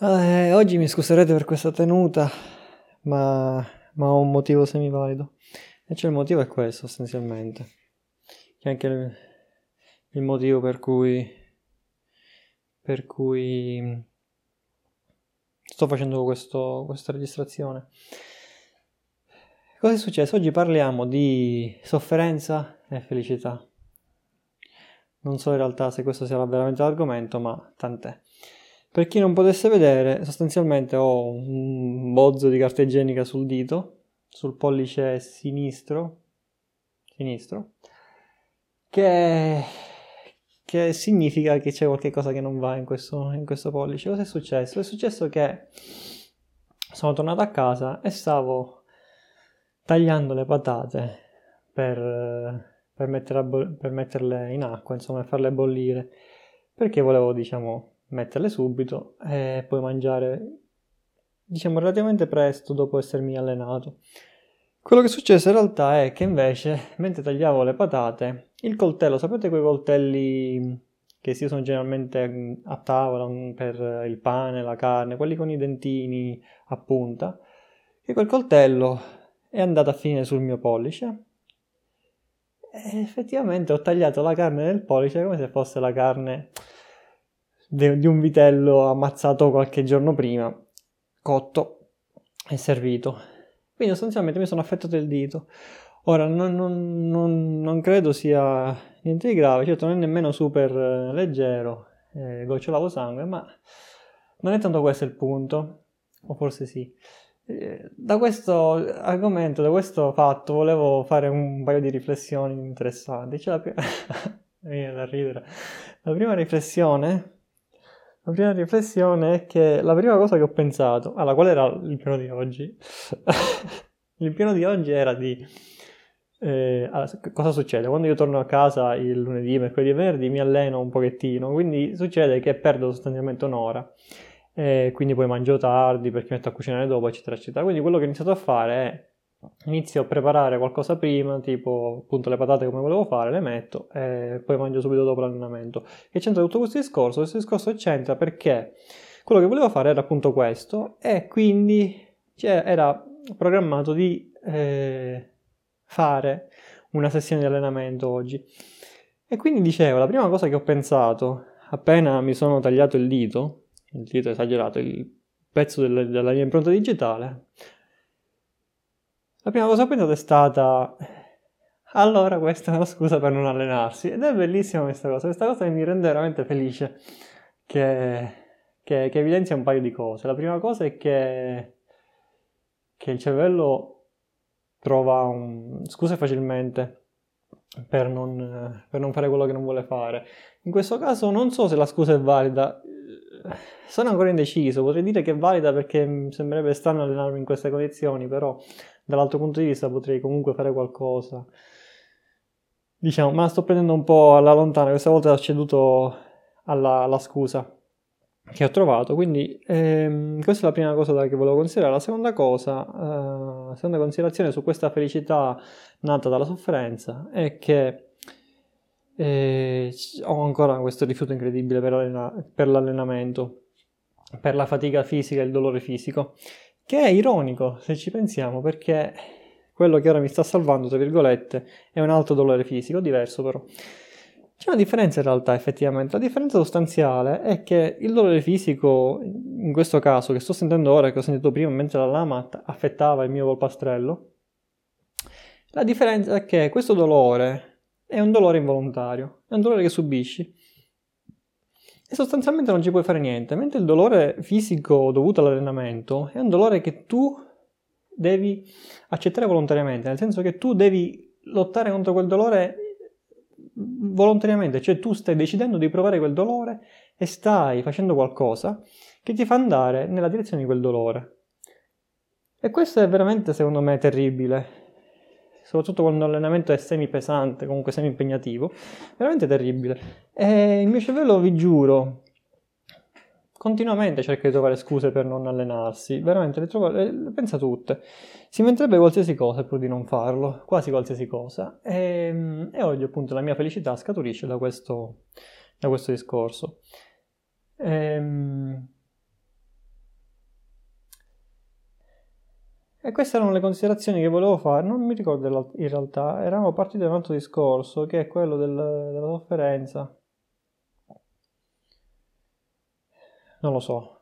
Eh, oggi mi scuserete per questa tenuta, ma, ma ho un motivo semivalido. E cioè il motivo è questo, essenzialmente. Che è anche il, il motivo per cui, per cui sto facendo questo, questa registrazione. Cosa è successo? Oggi parliamo di sofferenza e felicità. Non so in realtà se questo sarà veramente l'argomento, ma tant'è. Per chi non potesse vedere, sostanzialmente ho un bozzo di carta igienica sul dito, sul pollice sinistro, sinistro che, che significa che c'è qualcosa che non va in questo, in questo pollice. Cosa è successo? È successo che sono tornato a casa e stavo tagliando le patate per, per, mettere, per metterle in acqua, insomma, e farle bollire, perché volevo, diciamo, metterle subito e poi mangiare, diciamo, relativamente presto dopo essermi allenato. Quello che successe in realtà è che invece, mentre tagliavo le patate, il coltello, sapete quei coltelli che si usano generalmente a tavola per il pane, la carne, quelli con i dentini a punta, che quel coltello è andato a finire sul mio pollice e effettivamente ho tagliato la carne del pollice come se fosse la carne di un vitello ammazzato qualche giorno prima, cotto e servito. Quindi sostanzialmente mi sono affettato il dito. Ora non, non, non, non credo sia niente di grave, certo non è nemmeno super eh, leggero, eh, gocciolavo sangue, ma non è tanto questo il punto, o forse sì. Eh, da questo argomento, da questo fatto, volevo fare un paio di riflessioni interessanti. Cioè, la, prima... la prima riflessione la prima riflessione è che la prima cosa che ho pensato, alla quale era il piano di oggi, il piano di oggi era di... Eh, cosa succede? Quando io torno a casa il lunedì, mercoledì e venerdì mi alleno un pochettino, quindi succede che perdo sostanzialmente un'ora, eh, quindi poi mangio tardi perché metto a cucinare dopo, eccetera, eccetera. Quindi quello che ho iniziato a fare è inizio a preparare qualcosa prima, tipo appunto le patate come volevo fare, le metto e poi mangio subito dopo l'allenamento. E c'entra tutto questo discorso? Questo discorso c'entra perché quello che volevo fare era appunto questo e quindi era programmato di eh, fare una sessione di allenamento oggi. E quindi dicevo, la prima cosa che ho pensato appena mi sono tagliato il dito, il dito esagerato, il pezzo del, della mia impronta digitale, la prima cosa che ho pensato è stata allora questa è una scusa per non allenarsi ed è bellissima questa cosa, questa cosa mi rende veramente felice che, che, che evidenzia un paio di cose. La prima cosa è che, che il cervello trova un, scuse facilmente per non, per non fare quello che non vuole fare. In questo caso non so se la scusa è valida, sono ancora indeciso, potrei dire che è valida perché sembrerebbe strano allenarmi in queste condizioni, però dall'altro punto di vista potrei comunque fare qualcosa. Diciamo, ma sto prendendo un po' alla lontana, questa volta ho ceduto alla, alla scusa che ho trovato, quindi ehm, questa è la prima cosa che volevo considerare. La seconda cosa, eh, seconda considerazione su questa felicità nata dalla sofferenza è che eh, ho ancora questo rifiuto incredibile per, allena- per l'allenamento, per la fatica fisica e il dolore fisico. Che è ironico se ci pensiamo, perché quello che ora mi sta salvando, tra virgolette, è un altro dolore fisico, diverso però. C'è una differenza in realtà, effettivamente. La differenza sostanziale è che il dolore fisico, in questo caso, che sto sentendo ora, che ho sentito prima mentre la lama affettava il mio polpastrello, la differenza è che questo dolore è un dolore involontario, è un dolore che subisci e sostanzialmente non ci puoi fare niente, mentre il dolore fisico dovuto all'allenamento è un dolore che tu devi accettare volontariamente, nel senso che tu devi lottare contro quel dolore volontariamente, cioè tu stai decidendo di provare quel dolore e stai facendo qualcosa che ti fa andare nella direzione di quel dolore. E questo è veramente, secondo me, terribile, soprattutto quando l'allenamento è semi pesante, comunque semi impegnativo, veramente terribile. E il mio cervello, vi giuro, continuamente cerca di trovare scuse per non allenarsi, veramente le, trova, le, le pensa tutte. Si inventerebbe qualsiasi cosa pur di non farlo, quasi qualsiasi cosa. E, e oggi appunto la mia felicità scaturisce da questo, da questo discorso. Ehm, E queste erano le considerazioni che volevo fare, non mi ricordo in realtà, eravamo partiti da un altro discorso, che è quello del, della sofferenza. Non lo so,